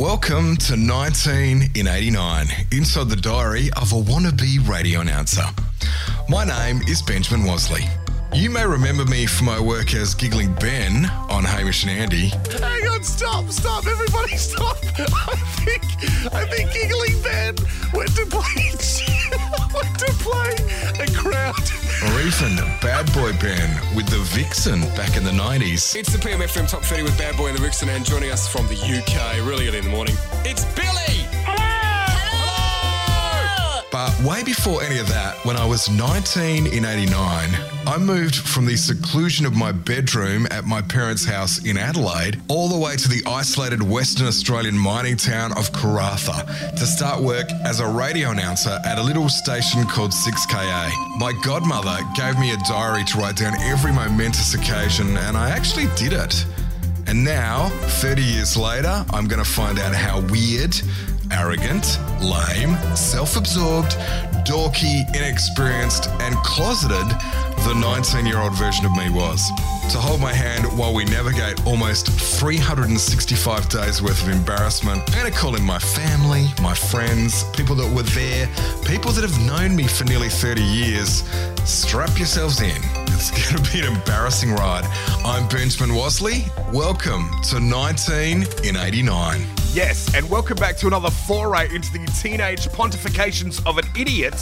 Welcome to 19 in 89, inside the diary of a wannabe radio announcer. My name is Benjamin Wasley. You may remember me from my work as Giggling Ben on Hamish and Andy. Hang on, stop, stop, everybody stop. I think I think Giggling Ben went to play went to play a crowd. Or even Bad Boy Ben with the Vixen back in the 90s. It's the PMFM Top 30 with Bad Boy and the Vixen, and joining us from the UK really early in the morning, it's Billy! Way before any of that, when I was 19 in 89, I moved from the seclusion of my bedroom at my parents' house in Adelaide all the way to the isolated Western Australian mining town of Karratha to start work as a radio announcer at a little station called 6KA. My godmother gave me a diary to write down every momentous occasion, and I actually did it. And now, 30 years later, I'm going to find out how weird, arrogant, lame, self absorbed, dorky, inexperienced, and closeted the 19 year old version of me was. To hold my hand while we navigate almost 365 days worth of embarrassment, and to call in my family, my friends, people that were there, people that have known me for nearly 30 years. Strap yourselves in. It's going to be an embarrassing ride. I'm Benjamin Wasley. Welcome to 19 in 89. Yes, and welcome back to another foray into the teenage pontifications of an idiot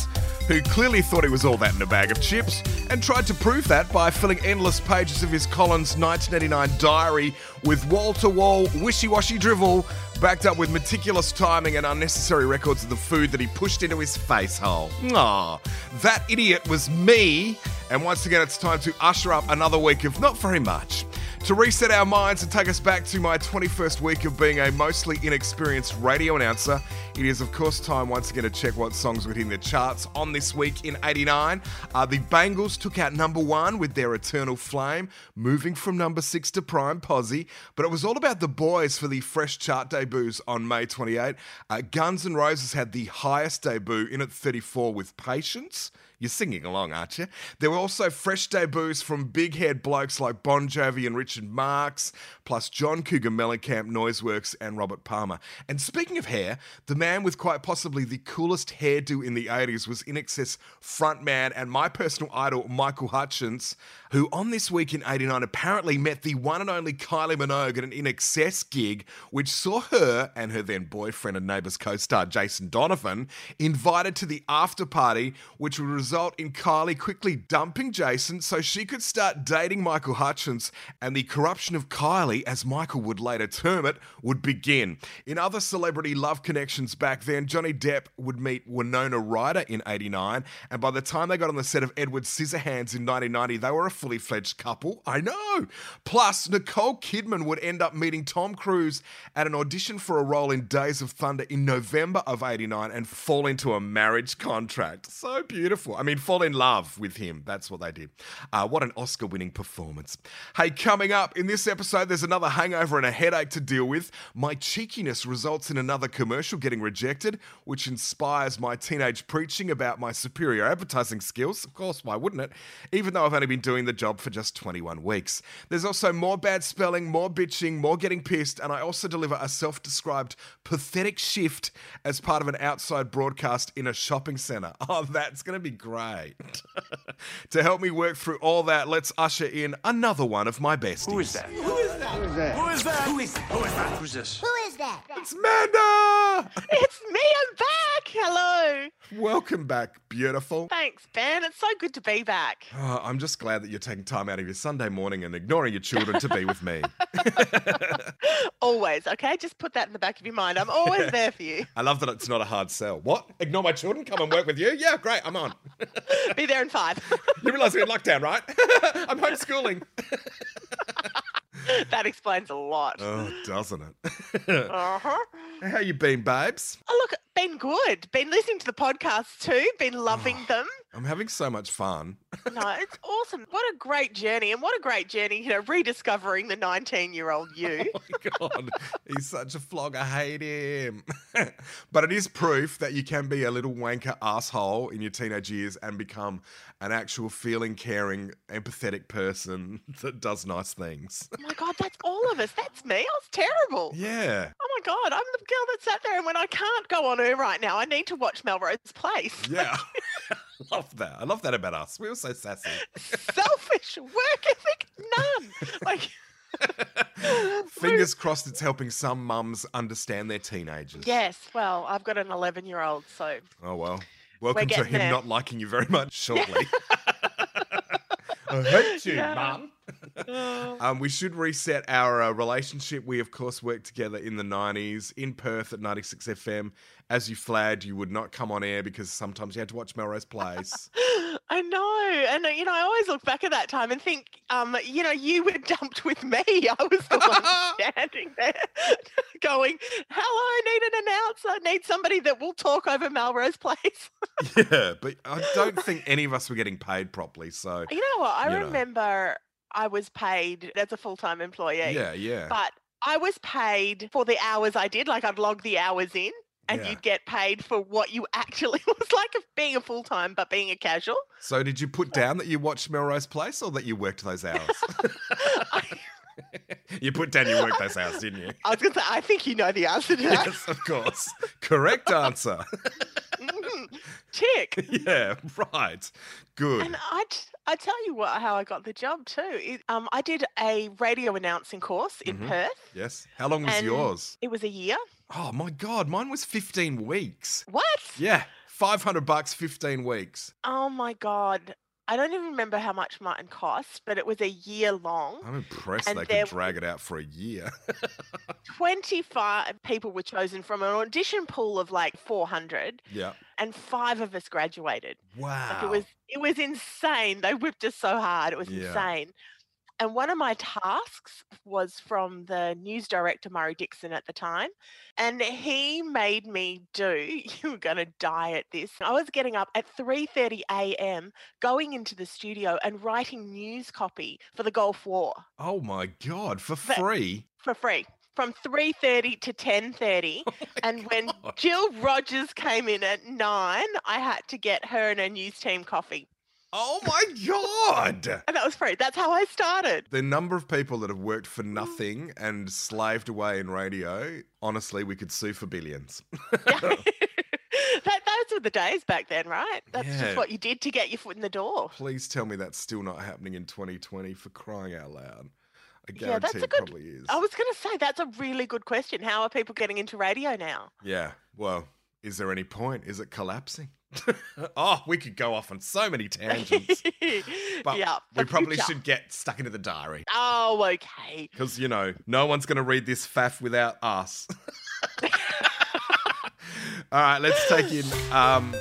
who clearly thought he was all that in a bag of chips and tried to prove that by filling endless pages of his Collins 1989 diary with wall to wall, wishy washy drivel, backed up with meticulous timing and unnecessary records of the food that he pushed into his face hole. Ah, that idiot was me, and once again, it's time to usher up another week of not very much. To reset our minds and take us back to my 21st week of being a mostly inexperienced radio announcer, it is, of course, time once again to check what songs were hitting the charts on this week in 89. Uh, the Bangles took out number one with their Eternal Flame, moving from number six to Prime Posse, but it was all about the boys for the fresh chart debuts on May 28. Uh, Guns N' Roses had the highest debut in at 34 with Patience. You're singing along, aren't you? There were also fresh debuts from big head blokes like Bon Jovi and Richard Marx, plus John Cougar Mellencamp, Noiseworks, and Robert Palmer. And speaking of hair, the man with quite possibly the coolest hairdo in the 80s was INXS frontman and my personal idol, Michael Hutchence, who on this week in 89 apparently met the one and only Kylie Minogue at an INXS gig, which saw her and her then boyfriend and Neighbours co star Jason Donovan invited to the after party, which would result in Kylie quickly dumping Jason so she could start dating Michael Hutchence, and the corruption of Kylie, as Michael would later term it, would begin. In other celebrity love connections back then, Johnny Depp would meet Winona Ryder in 89, and by the time they got on the set of Edward Scissorhands in 1990, they were a fully fledged couple. I know. Plus, Nicole Kidman would end up meeting Tom Cruise at an audition for a role in Days of Thunder in November of 89 and fall into a marriage contract. So beautiful. I mean, fall in love with him. That's what they did. Uh, what an Oscar winning performance. Hey, coming up in this episode, there's another hangover and a headache to deal with. My cheekiness results in another commercial getting rejected, which inspires my teenage preaching about my superior advertising skills. Of course, why wouldn't it? Even though I've only been doing the job for just 21 weeks. There's also more bad spelling, more bitching, more getting pissed, and I also deliver a self described pathetic shift as part of an outside broadcast in a shopping centre. Oh, that's going to be great. to help me work through all that, let's usher in another one of my besties. Who is that? Who is that? Who is that? Who is that? Who is that? Who is that? Who's this? Who is that? It's Manda! It's me, I'm back. Hello. Welcome back, beautiful. Thanks, Ben. It's so good to be back. Oh, I'm just glad that you're taking time out of your Sunday morning and ignoring your children to be with me. Always, okay? Just put that in the back of your mind. I'm always there for you. I love that it's not a hard sell. What? Ignore my children? Come and work with you? Yeah, great. I'm on. Be there in five. You realise we're in lockdown, right? I'm homeschooling. that explains a lot. Oh, doesn't it? Uh-huh. How you been, babes? Oh, look, been good. Been listening to the podcast too. Been loving them. I'm having so much fun. No, it's awesome. What a great journey. And what a great journey, you know, rediscovering the 19 year old you. Oh my god, he's such a flog. I hate him. but it is proof that you can be a little wanker asshole in your teenage years and become an actual feeling, caring, empathetic person that does nice things. Oh my God, that's all of us. That's me. I was terrible. Yeah. My God, I'm the girl that sat there. And when I can't go on her right now, I need to watch Melrose Place. Yeah. love that. I love that about us. We're so sassy. Selfish, work ethic, none. Like, Fingers crossed it's helping some mums understand their teenagers. yes, well, I've got an 11 year old, so Oh, well. Welcome to him there. not liking you very much shortly. I hate you, Yeah. mum. Um, we should reset our uh, relationship. We, of course, worked together in the 90s in Perth at 96 FM. As you flagged, you would not come on air because sometimes you had to watch Melrose Place. I know. And, uh, you know, I always look back at that time and think, um, you know, you were dumped with me. I was the one standing there going, hello, I need an announcer. I need somebody that will talk over Melrose Place. yeah, but I don't think any of us were getting paid properly. So, You know what? I remember. know. I was paid as a full time employee. yeah, yeah. But I was paid for the hours I did. Like I'd log the hours in and Yeah. you'd get paid for what you actually was like of being a full time but being a casual. So, did you put down that you watched Melrose Place or that you worked those hours? I, you put down you worked those hours, didn't you? I was gonna say, I think you know the answer to that. Yes, of course. Correct answer. Tick. yeah, right. Good. And I, I tell you what, how I got the job too. It, um, I did a radio announcing course in Mhm. Perth. Yes. How long was yours? It was a year. Oh my god, mine was 15 weeks. What? Yeah, 500 bucks 15 weeks. Oh my god. I don't even remember how much mine cost, but it was a year long. I'm impressed And they could drag it out for a year. 25 people were chosen from an audition pool of like 400 yeah. And five of us graduated. Wow. Like it was it was insane. They whipped us so hard. It was Yeah. insane. And one of my tasks was from the news director Murray Dixon at the time, and he made me do. You were going to die at this. I was getting up at 3:30 a.m., going into the studio and writing news copy for the Gulf War Oh my god, for free. for free from 3:30 to 10:30 and when Jill Rogers came in at 9 I had to get her and her news team coffee Oh my god. and that was free that's how I started The number of people that have worked for nothing mm. and slaved away in radio, honestly, we could sue for billions. Yeah. that, those were the days back then right that's Yeah. just what you did to get your foot in the door Please tell me that's still not happening in 2020 for crying out loud. I Yeah, that's a good- probably is. I was going to say that's a really good question how are people getting into radio now Yeah. Well, is there any point? Is it collapsing? oh, we could go off on so many tangents. But yeah we probably future. should get stuck into the diary. oh okay Because, you know, no one's going to read this faff without us. All right, let's take in um,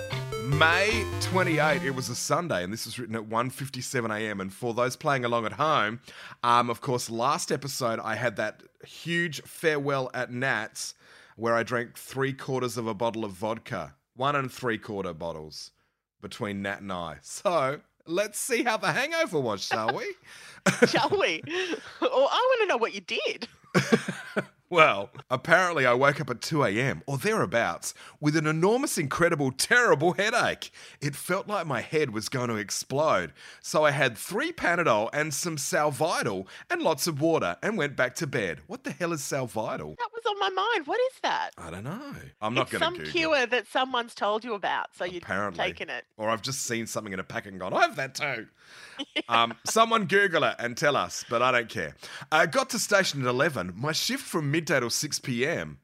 May 28. It was a Sunday, and this was written at 1.57 a.m. And for those playing along at home, um, of course, last episode I had that huge farewell at Nats where I drank three quarters of a bottle of vodka, one and three quarter bottles between Nat and I. So let's see how the hangover was, shall we? shall we or I want to know what you did Well, apparently I woke up at 2 a.m. or thereabouts with an enormous, incredible, terrible headache. It felt like my head was going to explode. So I had three Panadol and some Salvital and lots of water and went back to bed. What the hell is Salvital? that was on my mind what is that I don't know. I'm not going to some Google. cure that someone's told you about, so you've Apparently. taken it. Or I've just seen something in a packet and gone, I have that too. Um, someone Google it and tell us, but I don't care. I got to station at 11. My shift from midday till 6 p.m.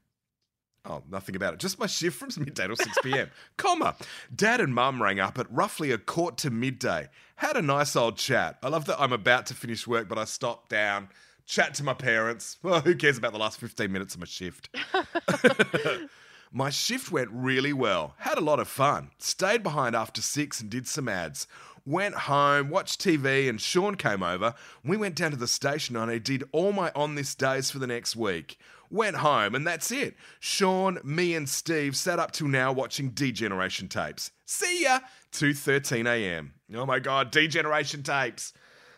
Oh, nothing about it. Just my shift from midday till 6 p.m. Comma. Dad and mum rang up at roughly a quarter to midday. Had a nice old chat. I love that I'm about to finish work, but I stopped down, chat to my parents. Well, who cares about the last 15 minutes of my shift? My shift went really well. Had a lot of fun. Stayed behind after six and did some ads. Went home, watched TV, and Sean came over. We went down to the station and I did all my on this days for the next week. Went home, and that's it. Sean, me, and Steve sat up till now watching D-Generation tapes. See ya! 2.13 a.m. Oh my god, D-Generation tapes!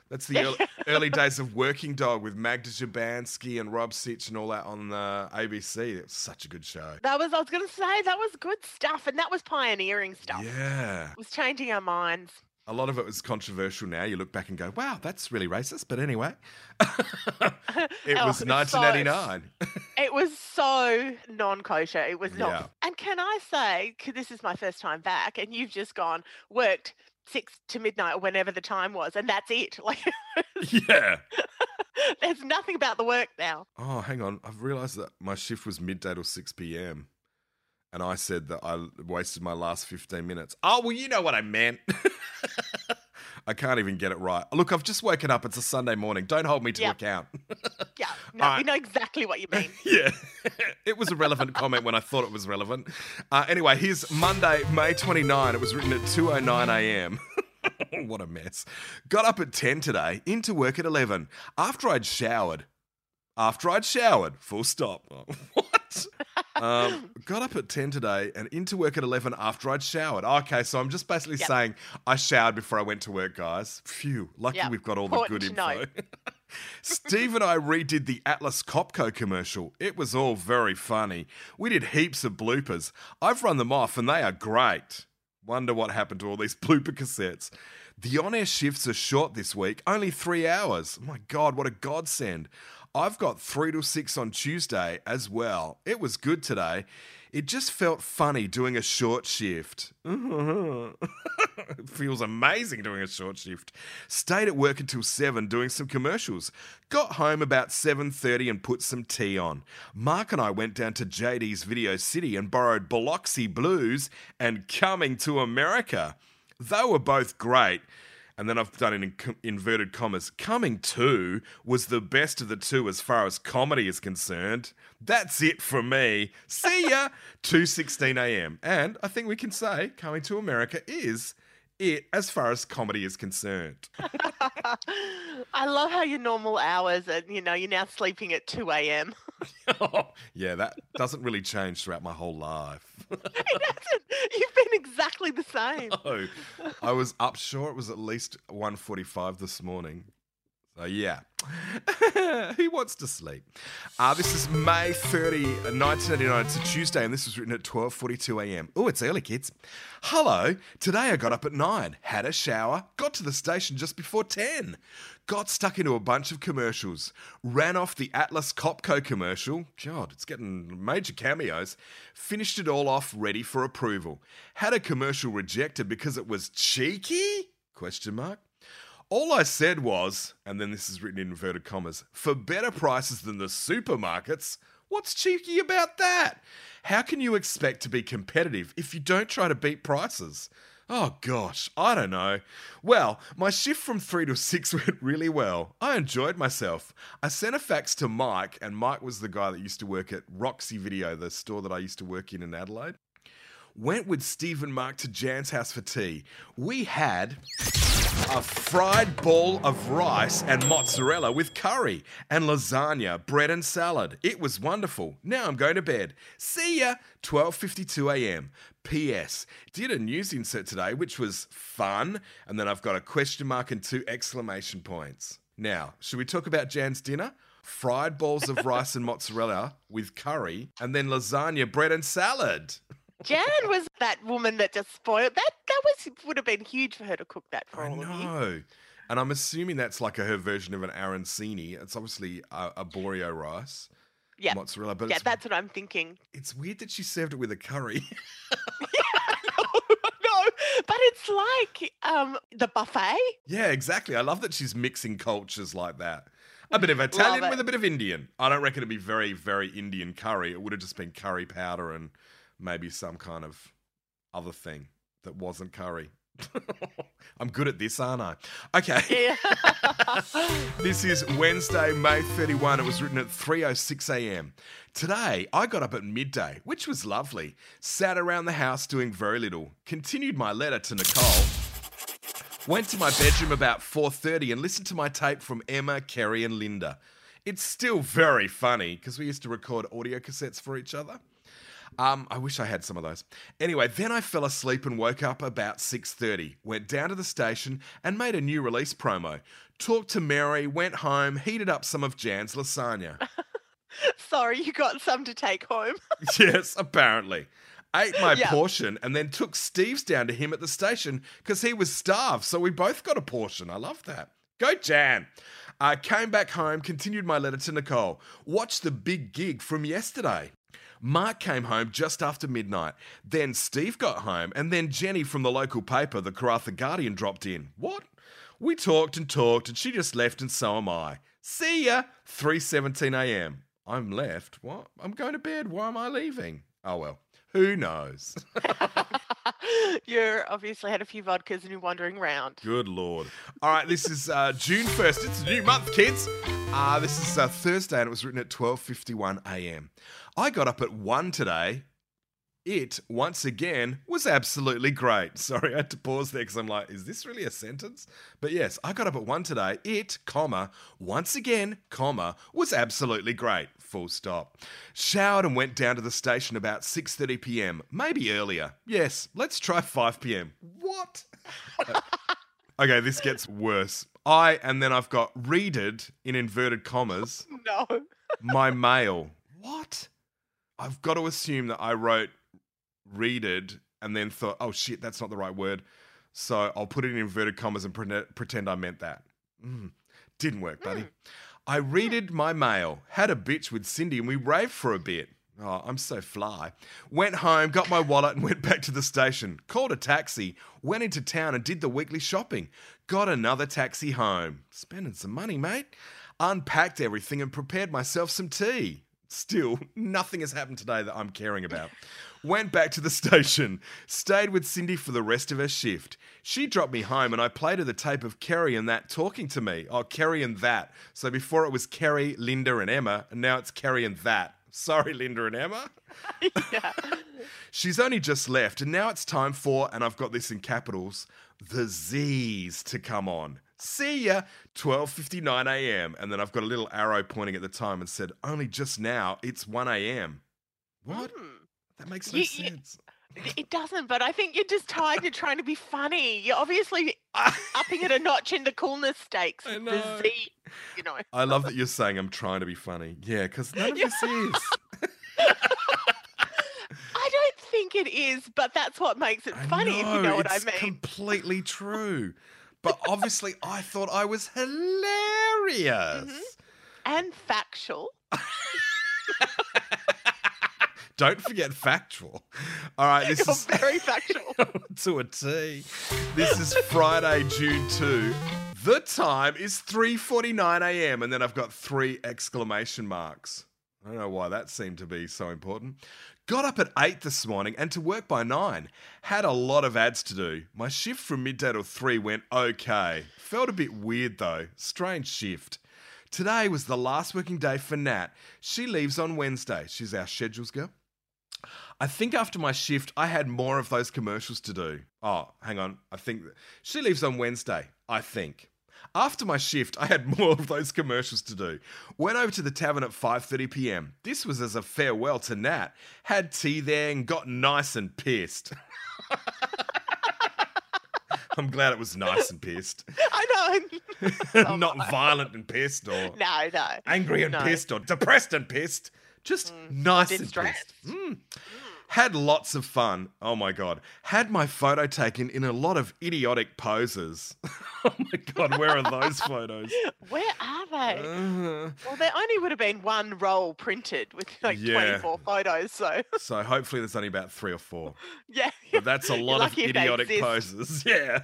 That's the early, early days of Working Dog with Magda Szubanski and Rob Sitch and all that on the ABC. It was such a good show. That was, I was going to say, that was good stuff. And that was pioneering stuff. Yeah. It was changing our minds. A lot of it was controversial now. You look back and go, wow, that's really racist. But anyway, it Oh, was it's 1989. It was so non-kosher. It was not. Yeah. And can I say, 'cause this is my first time back, and you've just gone worked six to midnight or whenever the time was, and that's it. Like, yeah. there's nothing about the work now. Oh, hang on. I've realised that my shift was midday till 6 p.m. And I said that I wasted my last 15 minutes. Oh, well, you know what I meant. I can't even get it right. Look, I've just woken up. It's a Sunday morning. Don't hold me to account. Yeah, no, Alright. we know exactly what you mean. yeah. it was a relevant comment when I thought it was relevant. Uh, anyway, here's Monday, May 29. It was written at 2.09 a.m. what a mess. Got up at 10 today, into work at 11. After I'd showered. After I'd showered. Full stop. what? Um, got up at 10 today and into work at 11 after I'd showered. Okay, so I'm just basically Yep. saying I showered before I went to work, guys. Phew. Lucky Yep. we've got all the good info. Steve and I redid the Atlas Copco commercial. It was all very funny. We did heaps of bloopers. I've run them off and they are great. Wonder what happened to all these blooper cassettes. The on air shifts are short this week, only three hours. My God, what a godsend. I've got three to six on Tuesday as well. It was good today. It just felt funny doing a short shift. it feels amazing doing a short shift. Stayed at work until 7 doing some commercials. Got home about 7:30 and put some tea on. Mark and I went down to JD's Video City and borrowed Biloxi Blues and Coming to America. They were both great. And then I've done it in inverted commas. Coming to was the best of the two as far as comedy is concerned. That's it from me. See ya. 2:16 a.m. And I think we can say Coming to America is it as far as comedy is concerned. I love how your normal hours and you know you're now sleeping at 2 a.m. yeah, that doesn't really change throughout my whole life. it hasn't. You've been exactly the same. Oh, I was up sure it was at least 1:45 this morning. So yeah, who wants to sleep? Uh, this is May 30, 1989. It's a Tuesday, and this was written at 12:42 a.m. Oh, it's early, kids. Hello. Today I got up at nine, had a shower, got to the station just before 10, got stuck into a bunch of commercials, ran off the Atlas Copco commercial. God, it's getting major cameos. Finished it all off, ready for approval. Had a commercial rejected because it was cheeky? Question mark. All I said was, and then this is written in inverted commas, for better prices than the supermarkets. What's cheeky about that? How can you expect to be competitive if you don't try to beat prices? Oh gosh, I don't know. Well, my shift from 3 to 6 went really well. I enjoyed myself. I sent a fax to Mike, and Mike was the guy that used to work at Roxy Video, the store that I used to work in in Adelaide. Went with Steve and Mark to Jan's house for tea. We had a fried ball of rice and mozzarella with curry and lasagna, bread and salad. It was wonderful. Now I'm going to bed. See ya. 12:52 a.m. P.S. Did a news insert today which was fun and then I've got a question mark and two exclamation points. Now, should we talk about Jan's dinner? Fried balls of rice and mozzarella with curry and then lasagna, bread and salad. Jan was that woman that just spoiled that. That was would have been huge for her to cook that for I all of you. And I'm assuming that's like a, her version of an arancini. It's obviously a, Arborio rice, Yeah, mozzarella, but yeah, that's what I'm thinking. it's weird that she served it with a curry. no, but it's like um the buffet. yeah, exactly. I love that she's mixing cultures like that. A bit of Italian it. with a bit of Indian. I don't reckon it'd be very, very Indian curry. It would have just been curry powder and maybe some kind of other thing that wasn't curry. I'm good at this, aren't I? Okay. Yeah. This is Wednesday, May 31. It was written at 3:06 a.m. Today, I got up at midday, which was lovely. Sat around the house doing very little. Continued my letter to Nicole. Went to my bedroom about 4:30 and listened to my tape from Emma, Kerry, and Linda. It's still very funny because we used to record audio cassettes for each other. Um, I wish I had some of those. Anyway, then I fell asleep and woke up about 6:30. Went down to the station and made a new release promo. Talked to Mary, went home, heated up some of Jan's lasagna. Sorry, you got some to take home. yes, apparently. Ate my portion and then took Steve's down to him at the station because he was starved. So we both got a portion. I love that. Go, Jan. I came back home, continued my letter to Nicole. Watched the big gig from yesterday. Mark came home just after midnight. Then Steve got home, and then Jenny from the local paper, the Karratha Guardian, dropped in. What? We talked and talked, and she just left, and so am I. See ya. 3:17 a.m. I'm left. What? I'm going to bed. Why am I leaving? Oh well. Who knows? You're obviously had a few vodkas and you're wandering around. Good lord. All right, this is uh, June 1st. It's a new month, kids. Uh, this is uh, Thursday and it was written at 12.51 a.m. I got up at 1 today. It, once again, was absolutely great. Sorry, I had to pause there because I'm like, is this really a sentence? But yes, I got up at 1 today. It, comma, once again, comma, was absolutely great. Full stop. Showered and went down to the station about 6:30 p.m. Maybe earlier. Yes, let's try 5 p.m. What? okay, this gets worse. I and then I've got readed in inverted commas No. my mail. What? I've got to assume that I wrote readed and then thought, oh shit, that's not the right word. So I'll put it in inverted commas and pretend, I meant that. Mm, didn't work, buddy. I readed my mail, had a bitch with Cindy, and we raved for a bit. Oh, I'm so fly. Went home, got my wallet, and went back to the station. Called a taxi, went into town and did the weekly shopping. Got another taxi home. Spending some money, mate. Unpacked everything and prepared myself some tea. Still, nothing has happened today that I'm caring about. Went back to the station, stayed with Cindy for the rest of her shift. She dropped me home and I played her the tape of Kerry and that talking to me. Oh, Kerry and that. So before it was Kerry, Linda, and Emma, and now it's Kerry and that. Sorry, Linda and Emma. yeah. She's only just left, and now it's time for, and I've got this in capitals, the Z's to come on. See ya, 12:59 a.m. And then I've got a little arrow pointing at the time and said, only just now, it's 1 a.m. What? Hmm. That makes no You- you- sense. It doesn't, but I think you're just tired. You're trying to be funny. You're obviously upping it a notch in the coolness stakes. I know. The Z, you know. I love that you're saying I'm trying to be funny. Yeah, because none of this is. I don't think it is, but that's what makes it funny, if you know what I it's mean. completely true. But obviously, I thought I was hilarious. Mm-hmm. and factual. Don't forget factual. All right, this You're is very factual. to a T. This is Friday, June 2. The time is 3:49 a.m. and then I've got three exclamation marks. I don't know why that seemed to be so important. Got up at 8 this morning and to work by 9. Had a lot of ads to do. My shift from midday till 3 went okay. Felt a bit weird though. Strange shift. Today was the last working day for Nat. She leaves on Wednesday. She's our schedules girl. I think after my shift, I had more of those commercials to do. Oh, hang on. I think she leaves on Wednesday. I think. After my shift, I had more of those commercials to do. Went over to the tavern at 5:30 p.m. This was as a farewell to Nat. Had tea there and got nice and pissed. I'm glad it was nice and pissed, I know. Oh not violent and pissed or no, no. angry and No. pissed or depressed and pissed. Just nice and stressed. pissed. Mm. Had lots of fun. Oh my god. Had my photo taken in a lot of idiotic poses. oh my god, where are those photos? Where are they? Uh, well, there only would have been one roll printed with like Yeah. 24 photos. So, so hopefully there's only about three or four. yeah. But that's a lot of lucky if they idiotic poses. Yeah.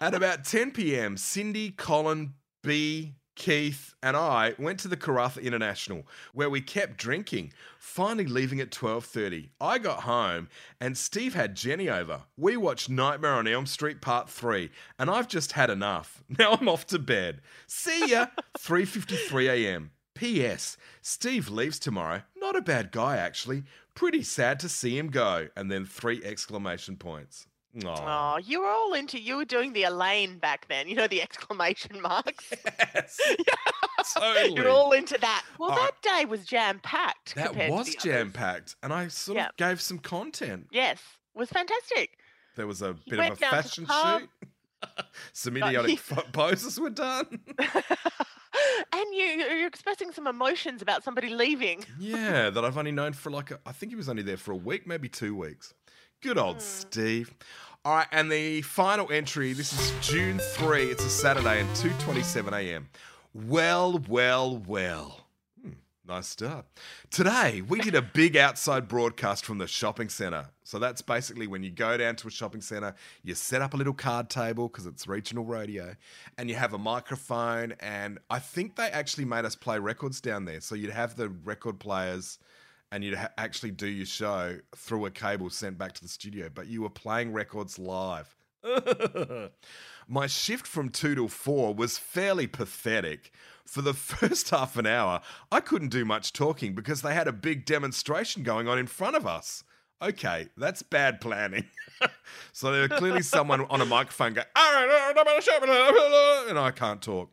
At about 10 p.m., Cindy, Colin, B, Keith, and I went to the Karratha International, where we kept drinking. Finally, leaving at 12:30. I got home, and Steve had Jenny over. We watched Nightmare on Elm Street Part 3, and I've just had enough. Now I'm off to bed. See ya. 3:53 a.m. P.S. Steve leaves tomorrow. Not a bad guy, actually. Pretty sad to see him go. And then three exclamation points. Oh, you were all into, you were doing the Elaine back then, you know, the exclamation marks. Yes. totally. You're all into that. Well, that day was jam packed. that was jam packed. And I sort Yeah. of gave some content. Yes, was fantastic. There was a bit of a down to the fashion shoot. some idiotic poses were done. and you, you're expressing some emotions about somebody leaving. yeah, that I've only known for like, a, I think he was only there for a week, maybe two weeks. Good old Hmm. Steve. All right, and the final entry. This is June three. It's a Saturday and two twenty-seven a.m. Well, well, well. Hmm, nice start. Today, we did a big outside broadcast from the shopping centre. So that's basically when you go down to a shopping centre, you set up a little card table because it's regional radio, and you have a microphone. And I think they actually made us play records down there. So you'd have the record players and you'd ha- actually do your show through a cable sent back to the studio, but you were playing records live. My shift from two to four was fairly pathetic. For the first half an hour, I couldn't do much talking because they had a big demonstration going on in front of us. Okay, that's bad planning. so there was clearly someone on a microphone going, all right, and I can't talk.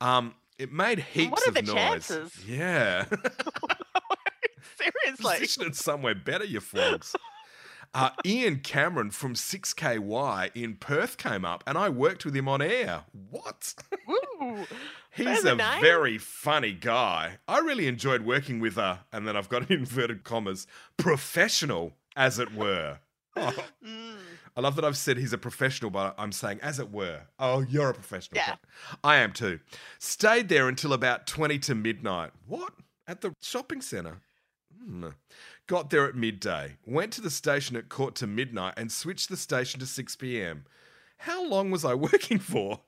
Um, it made heaps What are of the noise. chances? Yeah. Seriously. Position it somewhere better, you flogs. Uh, Ian Cameron from 6KY in Perth came up and I worked with him on air. What? Ooh. He's a name. very funny guy. I really enjoyed working with a, and then I've got inverted commas, professional, as it were. Oh, Mm. I love that I've said he's a professional, but I'm saying as it were. Oh, you're a professional. Yeah. I am too. Stayed there until about 20 to midnight. What? At the shopping centre? Hmm. Got there at midday. Went to the station at court to midnight and switched the station to 6 p.m. How long was I working for?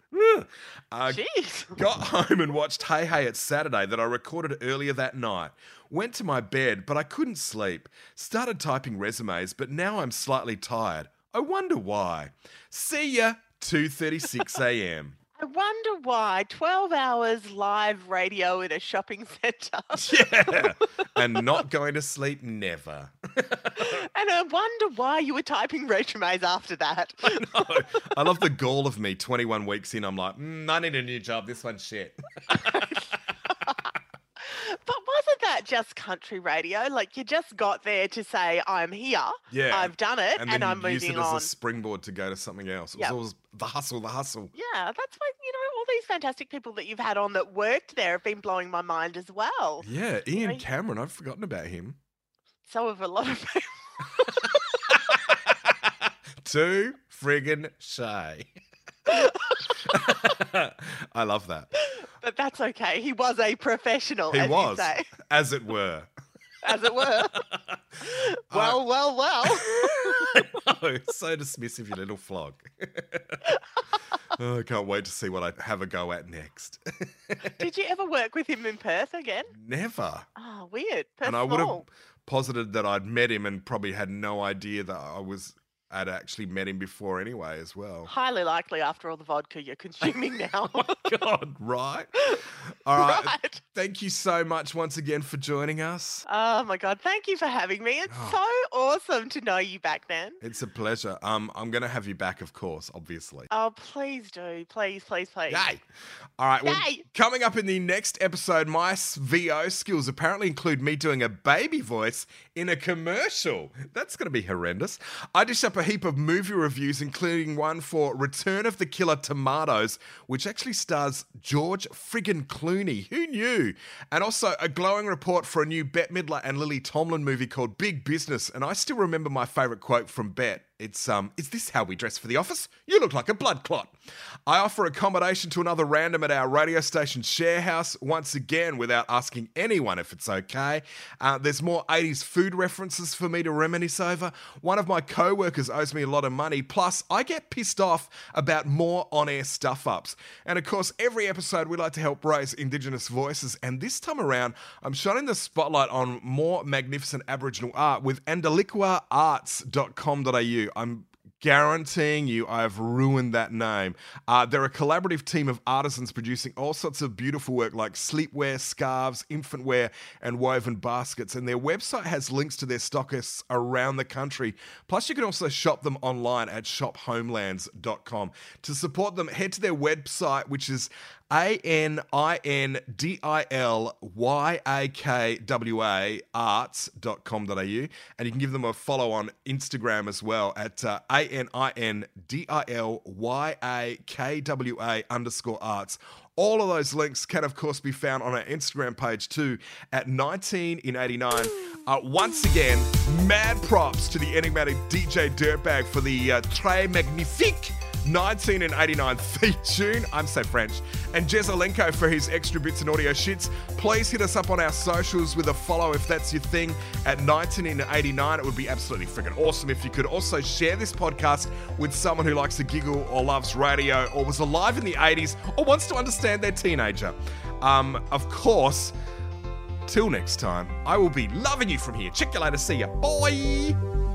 Uh, Jeez. Got home and watched Hey Hey It's Saturday that I recorded earlier that night. Went to my bed, but I couldn't sleep. Started typing resumes, but now I'm slightly tired. I wonder why. See ya, 2:36 a.m. I wonder why 12 hours live radio in a shopping centre. Yeah, and not going to sleep never. and I wonder why you were typing resumes after that. No, I love the gall of me. 21 weeks in, I'm like, mm, I need a new job. This one's shit. But that just country radio? Like you just got there to say, I'm here, Yeah, I've done it, and and, I'm you use moving it as on. a springboard to go to something else. It was Yep. always the hustle, the hustle. Yeah, that's why, you know, all these fantastic people that you've had on that worked there have been blowing my mind as well. Yeah, Ian Right. Cameron. I've forgotten about him. So have a lot of people. Too friggin' shy. I love that. But that's okay. He was a professional, He as was, as it were. as it were. well, well, well. oh, so dismissive, you little flog. oh, I can't wait to see what I have a go at next. Did you ever work with him in Perth again? Never. Oh, weird. Perth and I would have posited that I'd met him and probably had no idea that I was I'd actually met him before anyway as well. Highly likely after all the vodka you're consuming oh now. God, right? All right. right. Thank you so much once again for joining us. Oh my god, thank you for having me. It's Oh. so awesome to know you back then. It's a pleasure. Um, I'm going to have you back, of course, obviously. Oh, please do. Please, please, please. Yay! All right. Well, Yay! coming up in the next episode, my VO skills apparently include me doing a baby voice in a commercial. That's going to be horrendous. I dished up a heap of movie reviews, including one for Return of the Killer Tomatoes, which actually stars George friggin' Clooney. Who knew? And also a glowing report for a new Bette Midler and Lily Tomlin movie called Big Business. And I still remember my favourite quote from Bette. It's um, is this how we dress for the office? You look like a blood clot. I offer accommodation to another random at our radio station share house once again without asking anyone if it's okay. Uh, there's more 80s food references for me to reminisce over. One of my co-workers owes me a lot of money. Plus, I get pissed off about more on-air stuff ups. And of course, every episode we like to help raise Indigenous voices. And this time around, I'm shining the spotlight on more magnificent Aboriginal art with andaliquaarts.com.au. I'm guaranteeing you I've ruined that name. Uh, they're a collaborative team of artisans producing all sorts of beautiful work like sleepwear, scarves, infant wear, and woven baskets. And their website has links to their stockists around the country. Plus, you can also shop them online at shophomelands.com. To support them, head to their website, which is a N I N D I L Y A K W A arts.com.au. And you can give them a follow on Instagram as well at uh, A N I N D I L Y A K W A underscore arts. All of those links can, of course, be found on our Instagram page too at 19 in 89. Uh, once again, mad props to the enigmatic DJ Dirtbag for the uh, Très Magnifique 19 and 89 theme tune. I'm so French. and Jezelenko for his extra bits and audio shits. Please hit us up on our socials with a follow if that's your thing at 1989. It would be absolutely freaking awesome if you could also share this podcast with someone who likes to giggle or loves radio or was alive in the 80s or wants to understand their teenager. Um, of course, till next time, I will be loving you from here. Check you later. See ya. Bye.